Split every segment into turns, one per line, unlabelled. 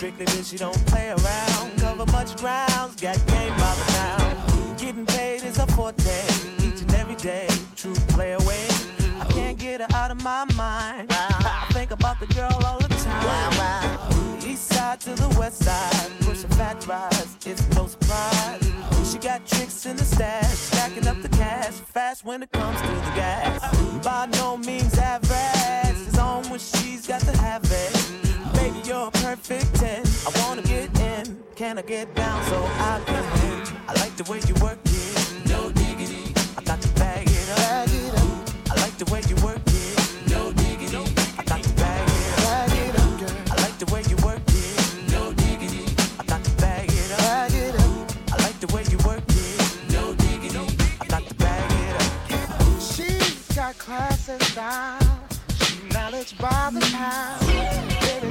Strictly bitch, she don't play around. Cover much grounds, got game by the town. Getting paid is a forte, each and every day. True play away. I can't get her out of my mind. I think about the girl all the time. East side to the west side, pushing a fat rise, it's no surprise. She got tricks in the stash, stacking up the cash fast when it comes to the gas. By no means average, it's on when she's got to have it. Baby, you're perfect 10. I wanna get in, can I get down so I can? I like the way you work it, no diggity. I got to bag it up. I like the way you work it, no diggity. I got to bag it up. I like the way you work it, no diggity. I got to bag it up. I like the way you work it, no diggity. I got to bag it up.
She's got class and style. She knowledge by the time.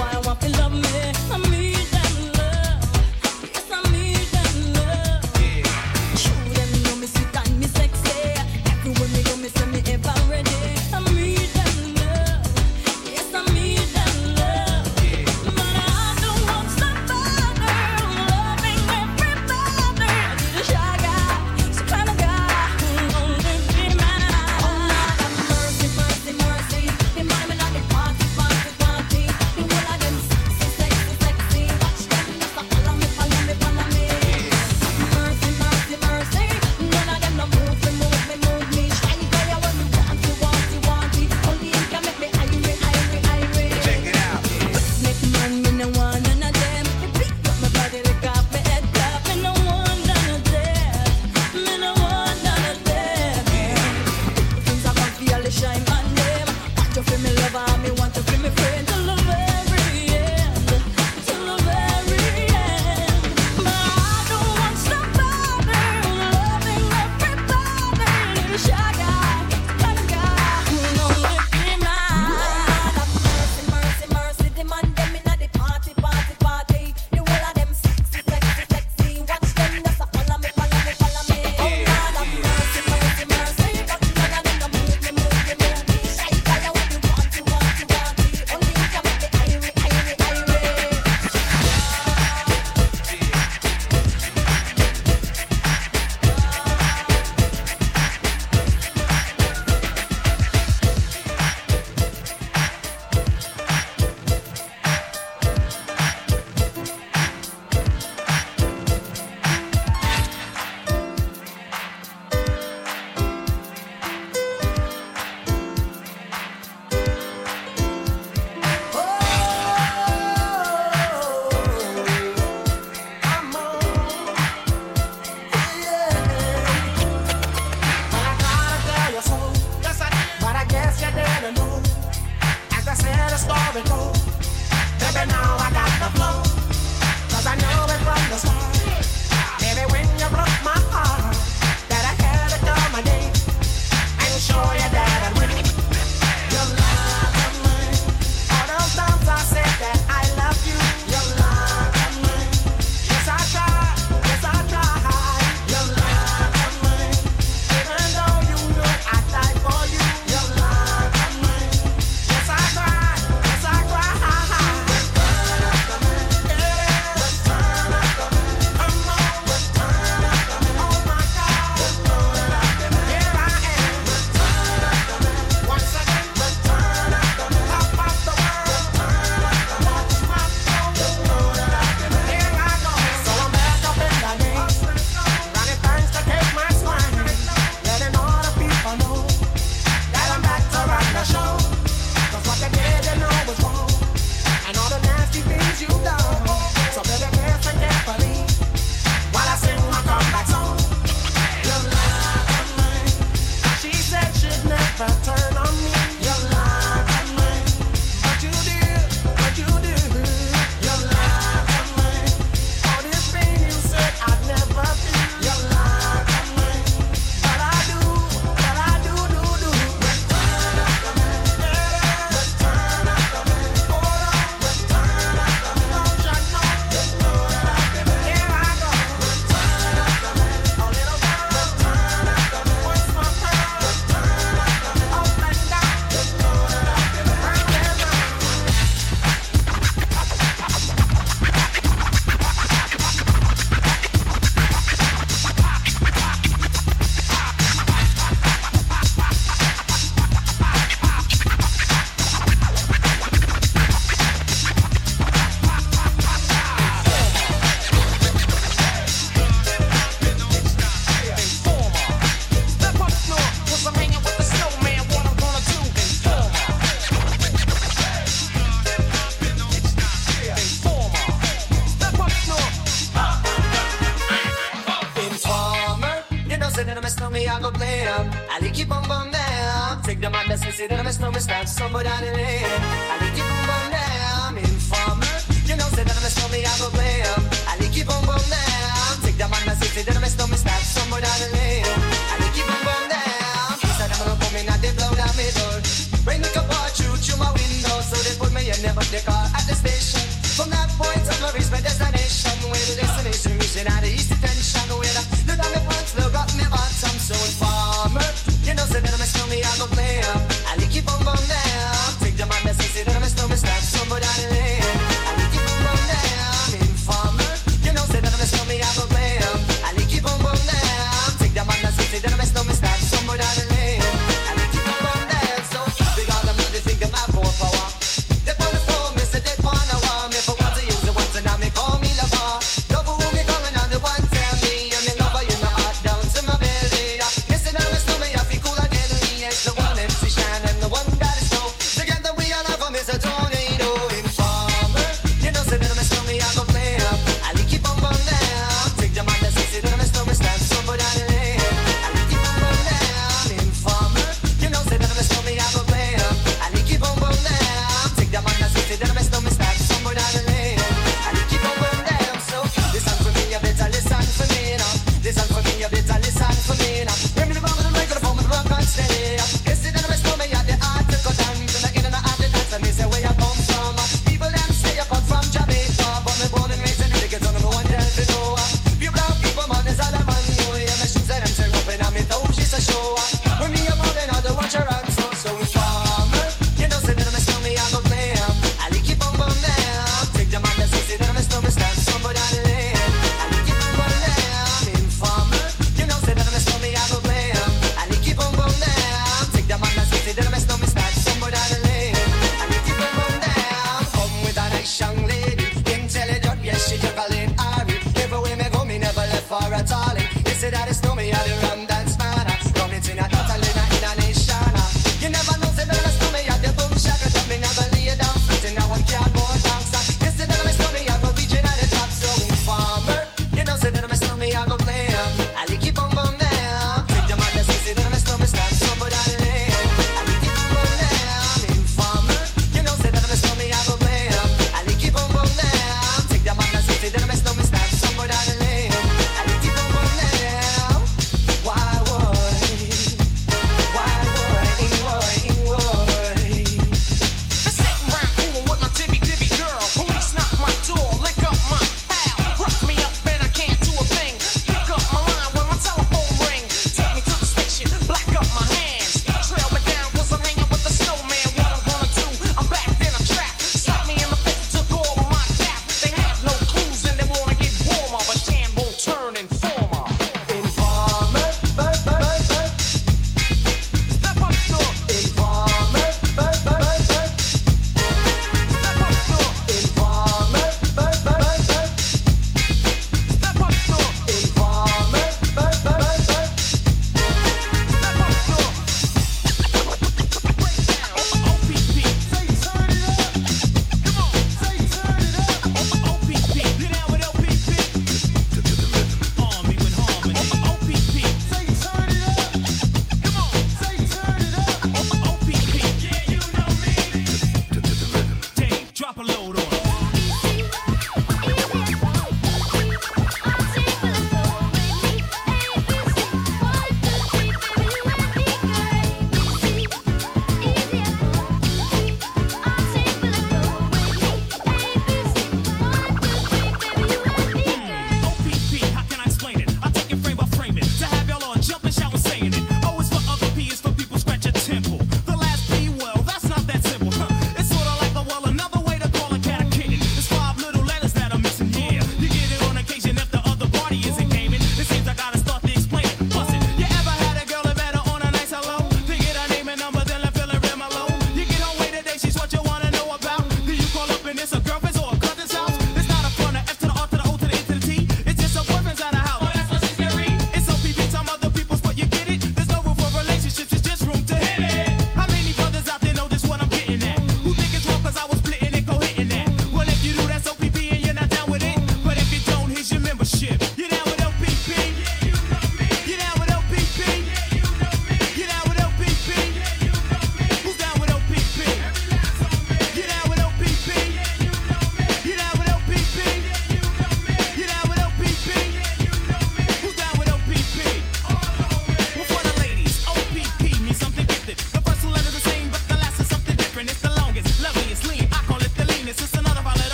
pretty boy, want to love
me.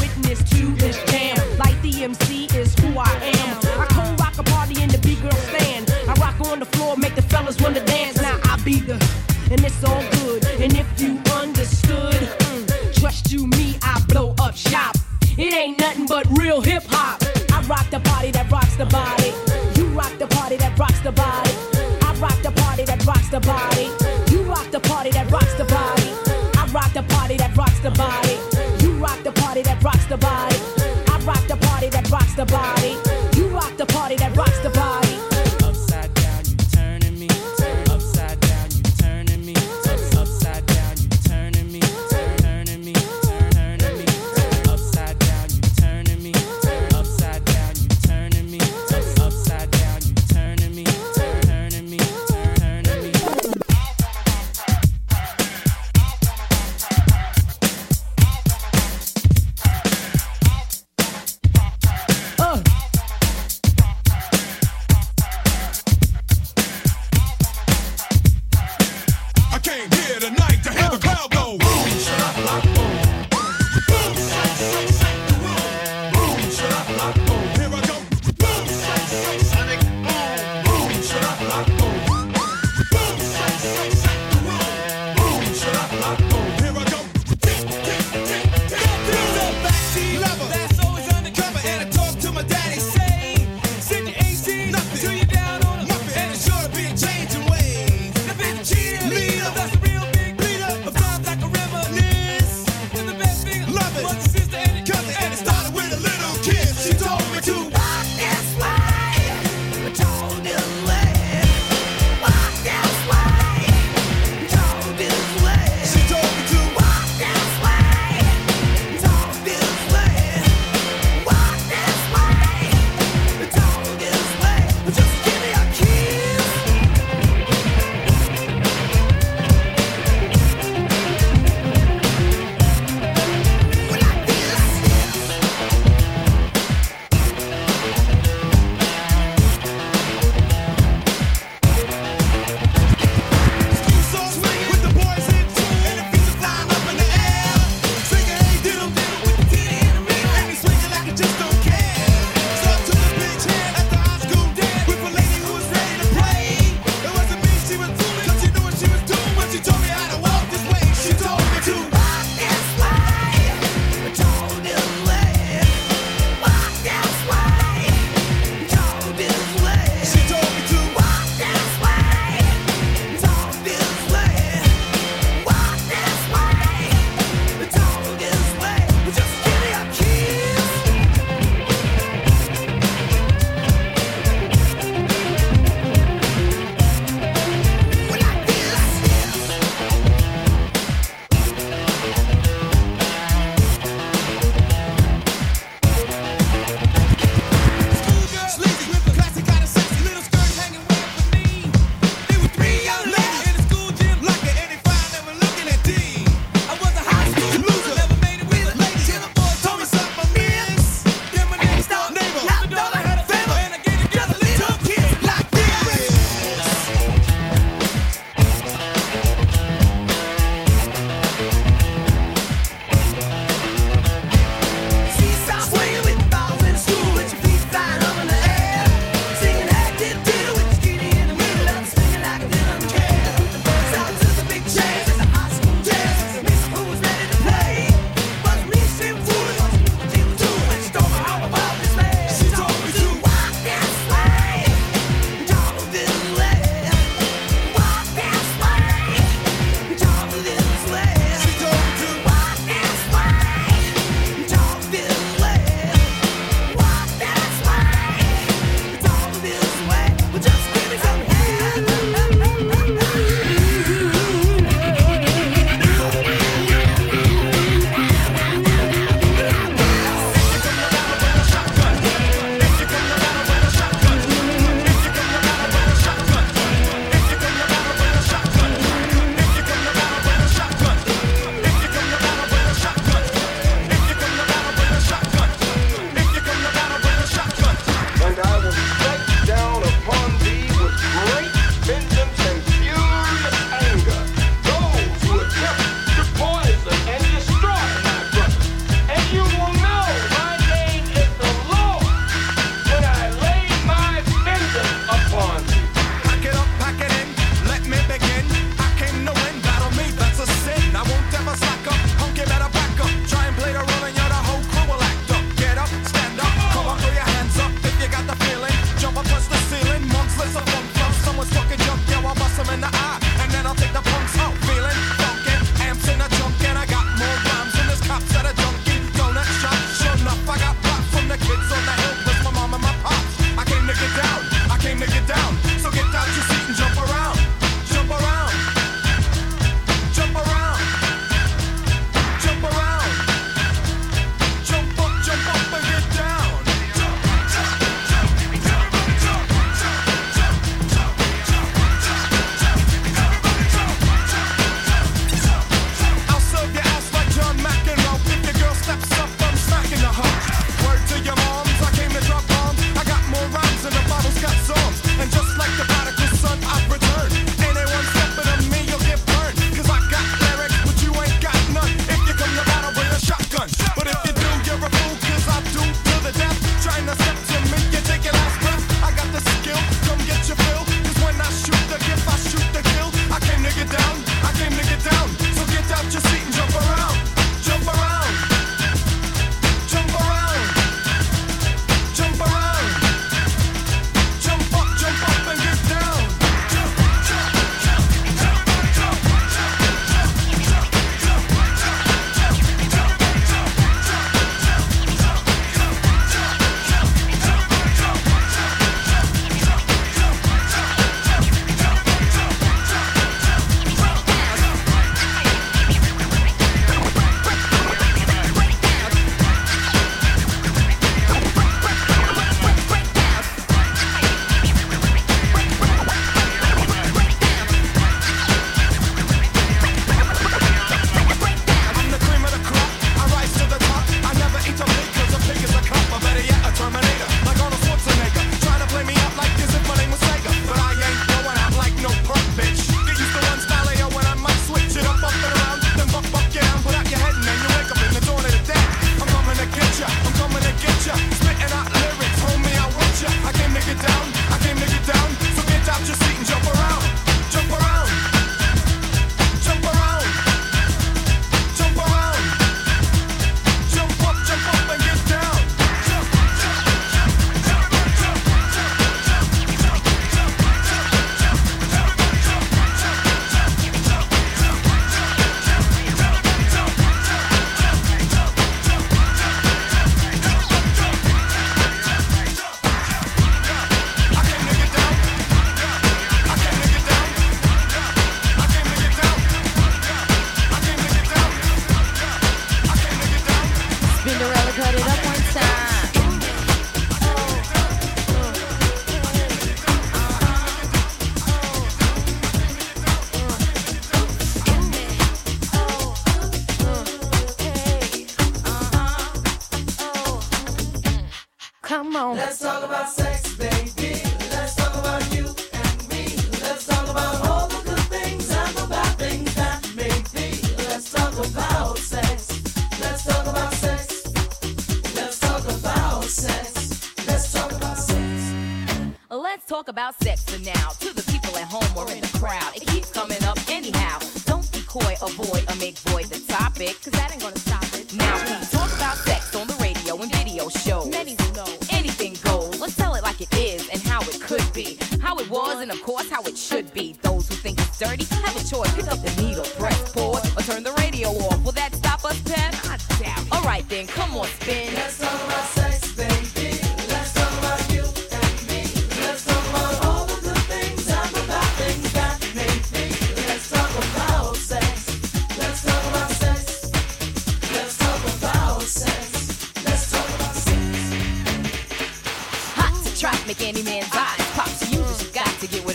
witness to this jam. Like the MC is who I am. I co rock a party in the B girl stand. I rock on the floor, make the fellas wanna dance. Now I be the, and it's all good. And if you understood, mm, trust you me, I blow up shop. It ain't nothing but real hip hop. I rock the party that rocks the body.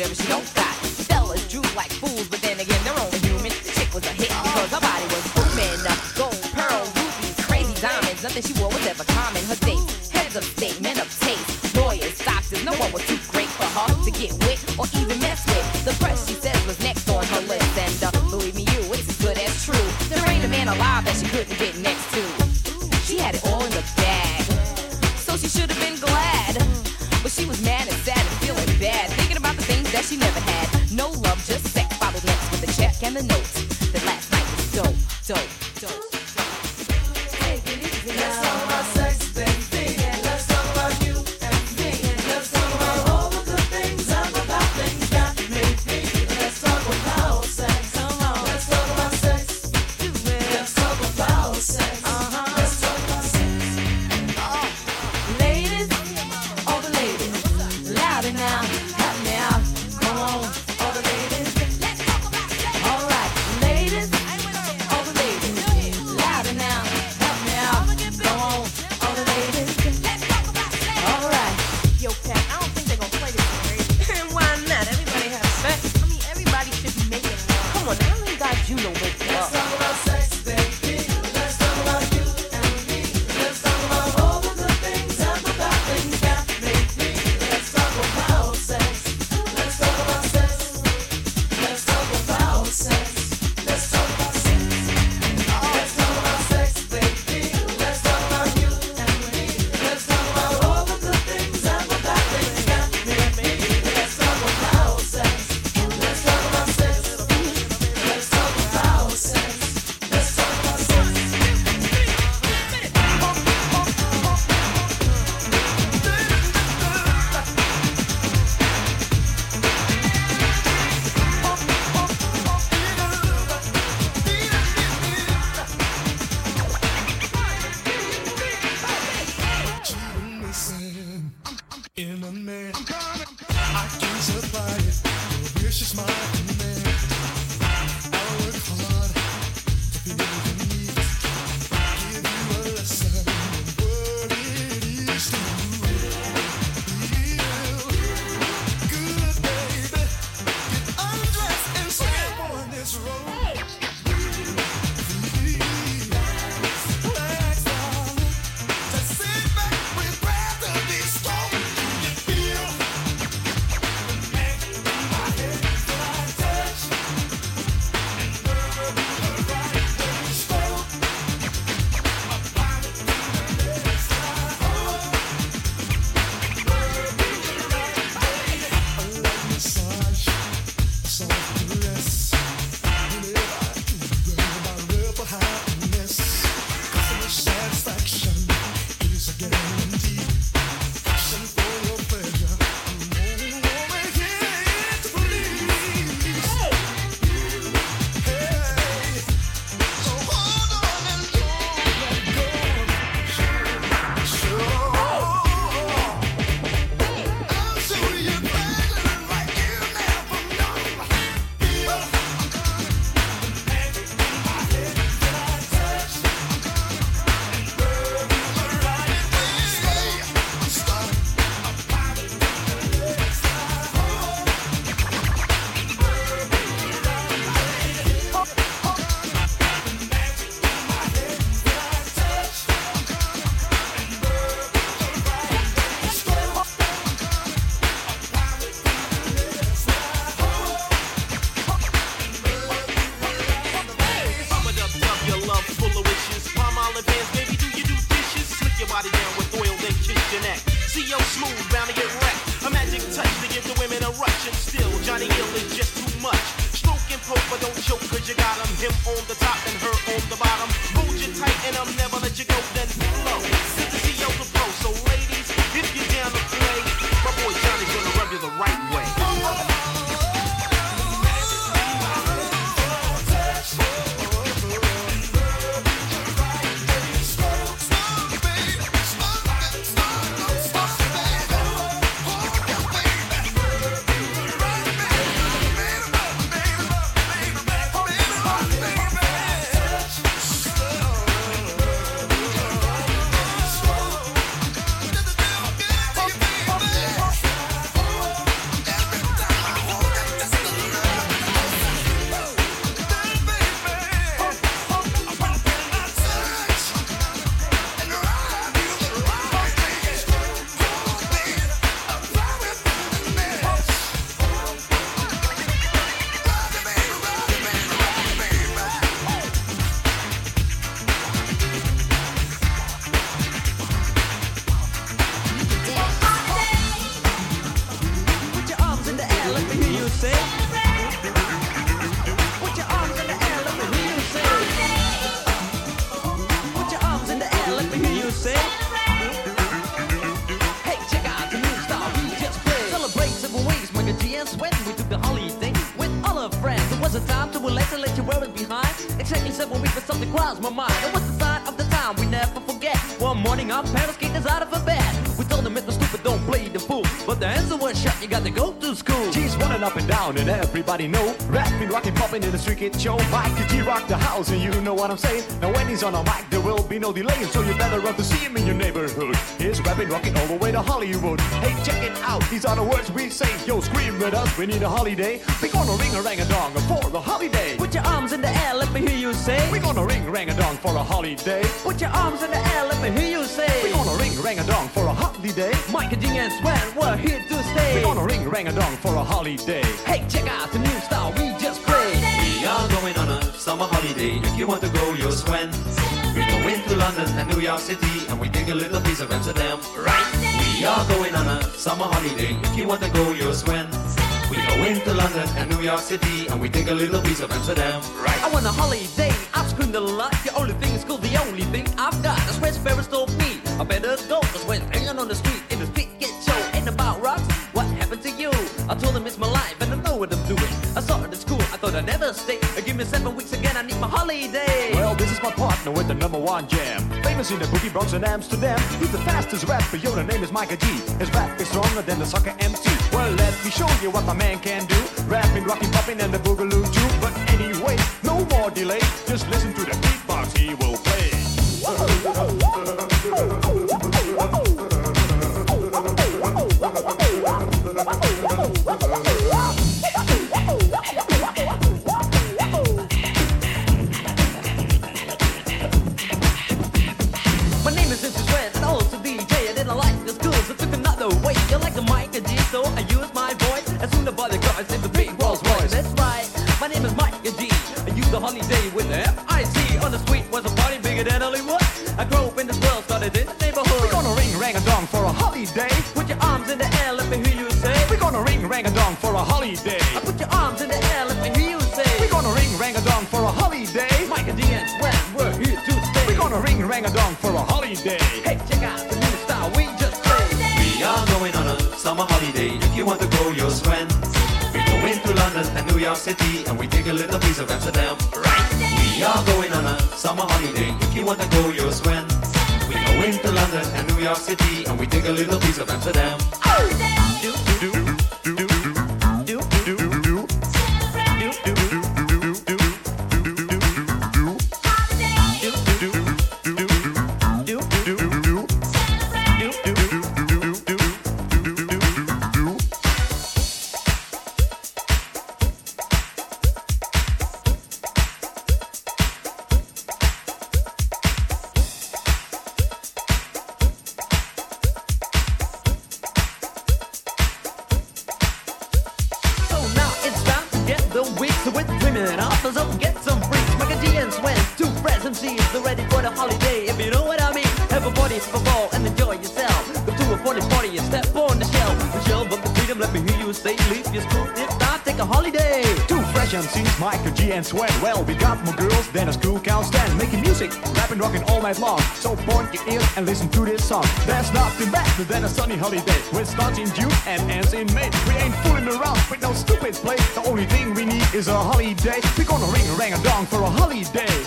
whatever she don't got. Fellas droop like fools, but then again, they're only human. The chick was a hit because her body was booming. Gold, pearl, rubies, crazy diamonds. Nothing she wore was ever and
Sven. We took the holiday with all our friends. It was a time to relax and let your world behind. Exactly seven weeks, but something crossed my mind. It was the sign of the time we never forget. One morning, our parents kicked us out of a bed. We told them it was stupid, don't play the fool. But the answer was shut, you got to go to school.
Up and down and everybody know. Rapping, rocking, popping in the street kid show Mike the G rock the house and you know what I'm saying. Now when he's on a mic there will be no delay So you better run to see him in your neighborhood. He's rapping, rocking all the way to Hollywood. Hey check it out, these are the words we say. Yo scream with us, we need a holiday. We gonna ring a rang a dong for the holiday.
Put your arms in the air, let me hear you say.
We gonna ring rang a dong for a holiday.
Put your arms in the air, let me hear you say.
We gonna ring rang a dong for a holiday
Mike and G and Sven, we're here to stay.
We're gonna ring rang a dong for a holiday
Hey, check out the new style we just played.
We are going on a summer holiday. If you want to go, you'll swim. We go into London and New York City, and we take a little piece of Amsterdam. Right? We are going on a summer holiday. If you want to go, you'll swim. We go into London and New York City, and we take a little piece of Amsterdam. Right?
I want a holiday, I've screamed a lot. The only thing is cool, the only thing I've got. That's where Ferris told me. I better go, cause when hanging on the street, in the street get show, ain't about rocks. What happened to you? I told him it's my life, and I know what I'm doing. I saw it thought I'd never stay. Give me seven weeks again, I need my holiday.
Well, this is my partner with the number one jam. Famous in the boogie Bronx and Amsterdam. He's the fastest rapper, yo, the name is Miker G. His rap is stronger than the soccer MC. Well, let me show you what my man can do. Rapping, rocking, popping, and the boogaloo too. But anyway, no more delay. Just listen to the beatbox he will play.
My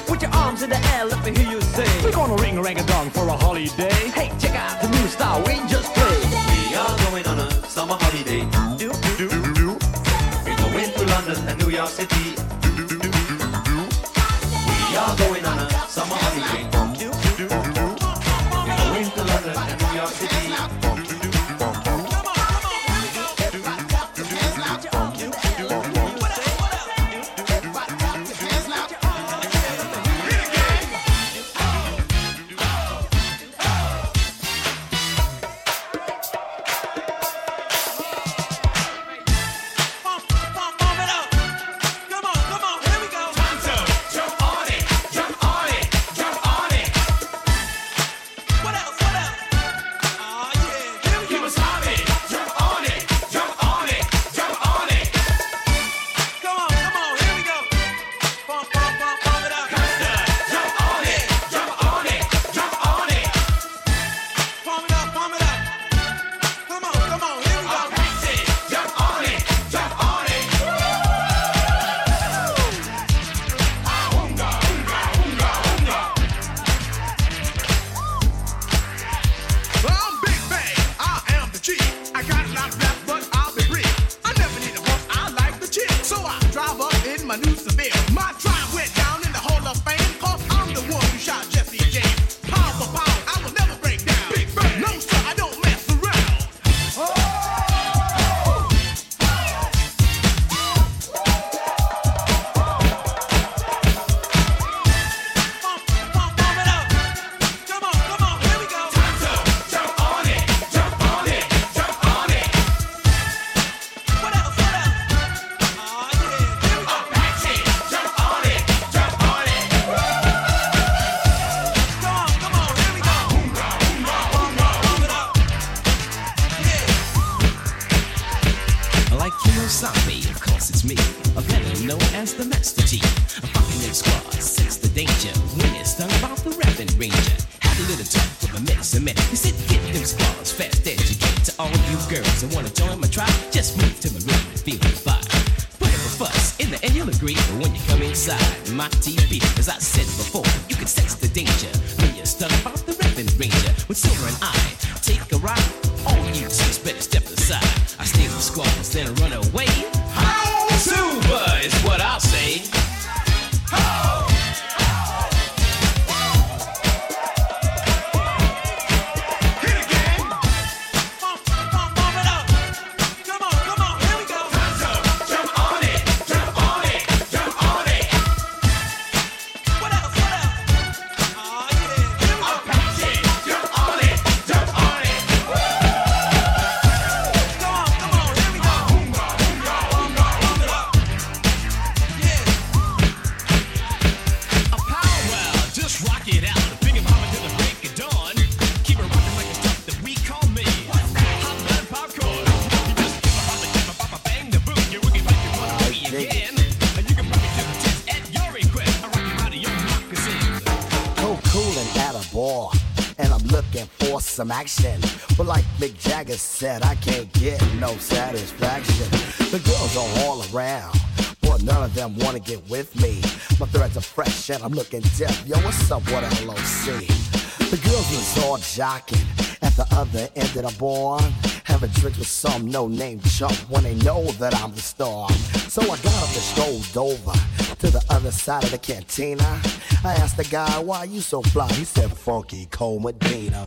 Put your arms in the air, let me hear you say.
We're gonna ring a rang a dong for a holiday.
Hey, check out the new style we just played.
We are going on a summer holiday.
Do, do, do, do.
We're going to London and New York City.
Action. But like Mick Jagger said, I can't get no satisfaction. The girls are all around. But none of them wanna get with me. My threads are fresh and I'm looking deaf. Yo, what's up, what LOC? The girls was all jocking at the other end of the bar. Having drinks with some no-name chump when they know that I'm the star. So I got up and strolled over to the other side of the cantina. I asked the guy, why you so fly? He said, Funky Cold Medina.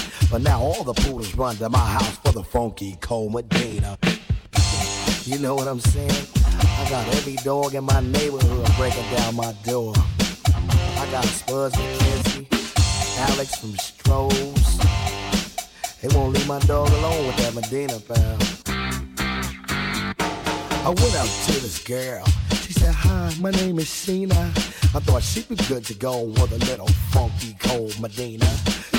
But now all the poodles run to my house for the funky cold Medina. You know what I'm saying? I got every dog in my neighborhood breaking down my door. I got Spuds and MacKenzie, Alex from Stroh's. They won't leave my dog alone with that Medina pal. I went up to this girl. She said, Hi, my name is Sheena. I thought she'd be good to go with a little funky cold Medina.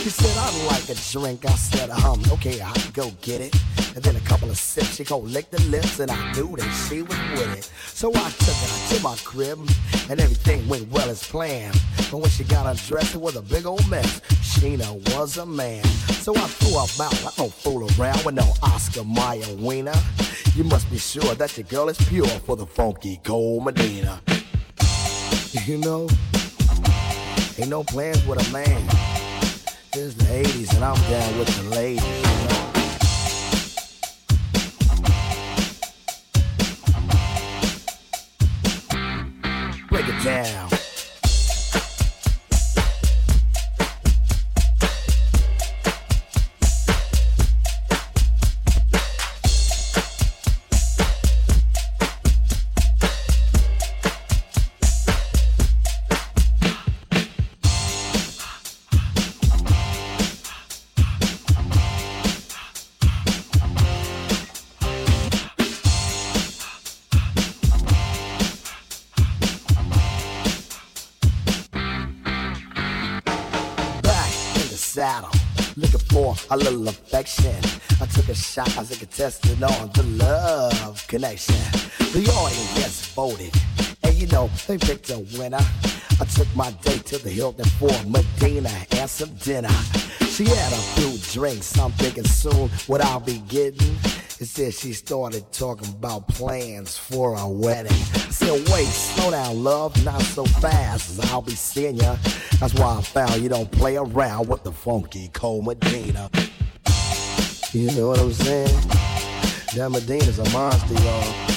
She said, I'd like a drink. I said, um, okay, I'll go get it. And then a couple of sips, she go lick the lips, and I knew that she was with it. So I took her to my crib, and everything went well as planned. But when she got undressed, it was a big old mess. Sheena was a man. So I threw her out. I don't fool around with no Oscar Mayer wiener. You must be sure that your girl is pure for the funky cold Medina. You know, ain't no plans with a man. It's the 80s and I'm down with the ladies. Break it down. I shot as a contestant on the love connection. The audience voted, and you know they picked a winner. I took my date to the Hilton for Medina and some dinner. She had a few drinks, I'm thinking soon what I'll be getting. Instead, she started talking about plans for a wedding. I said, wait, slow down, love, not so fast, as I'll be seeing ya. That's why I found you don't play around with the funky cold Medina. You know what I'm saying? That Medina's a monster, y'all.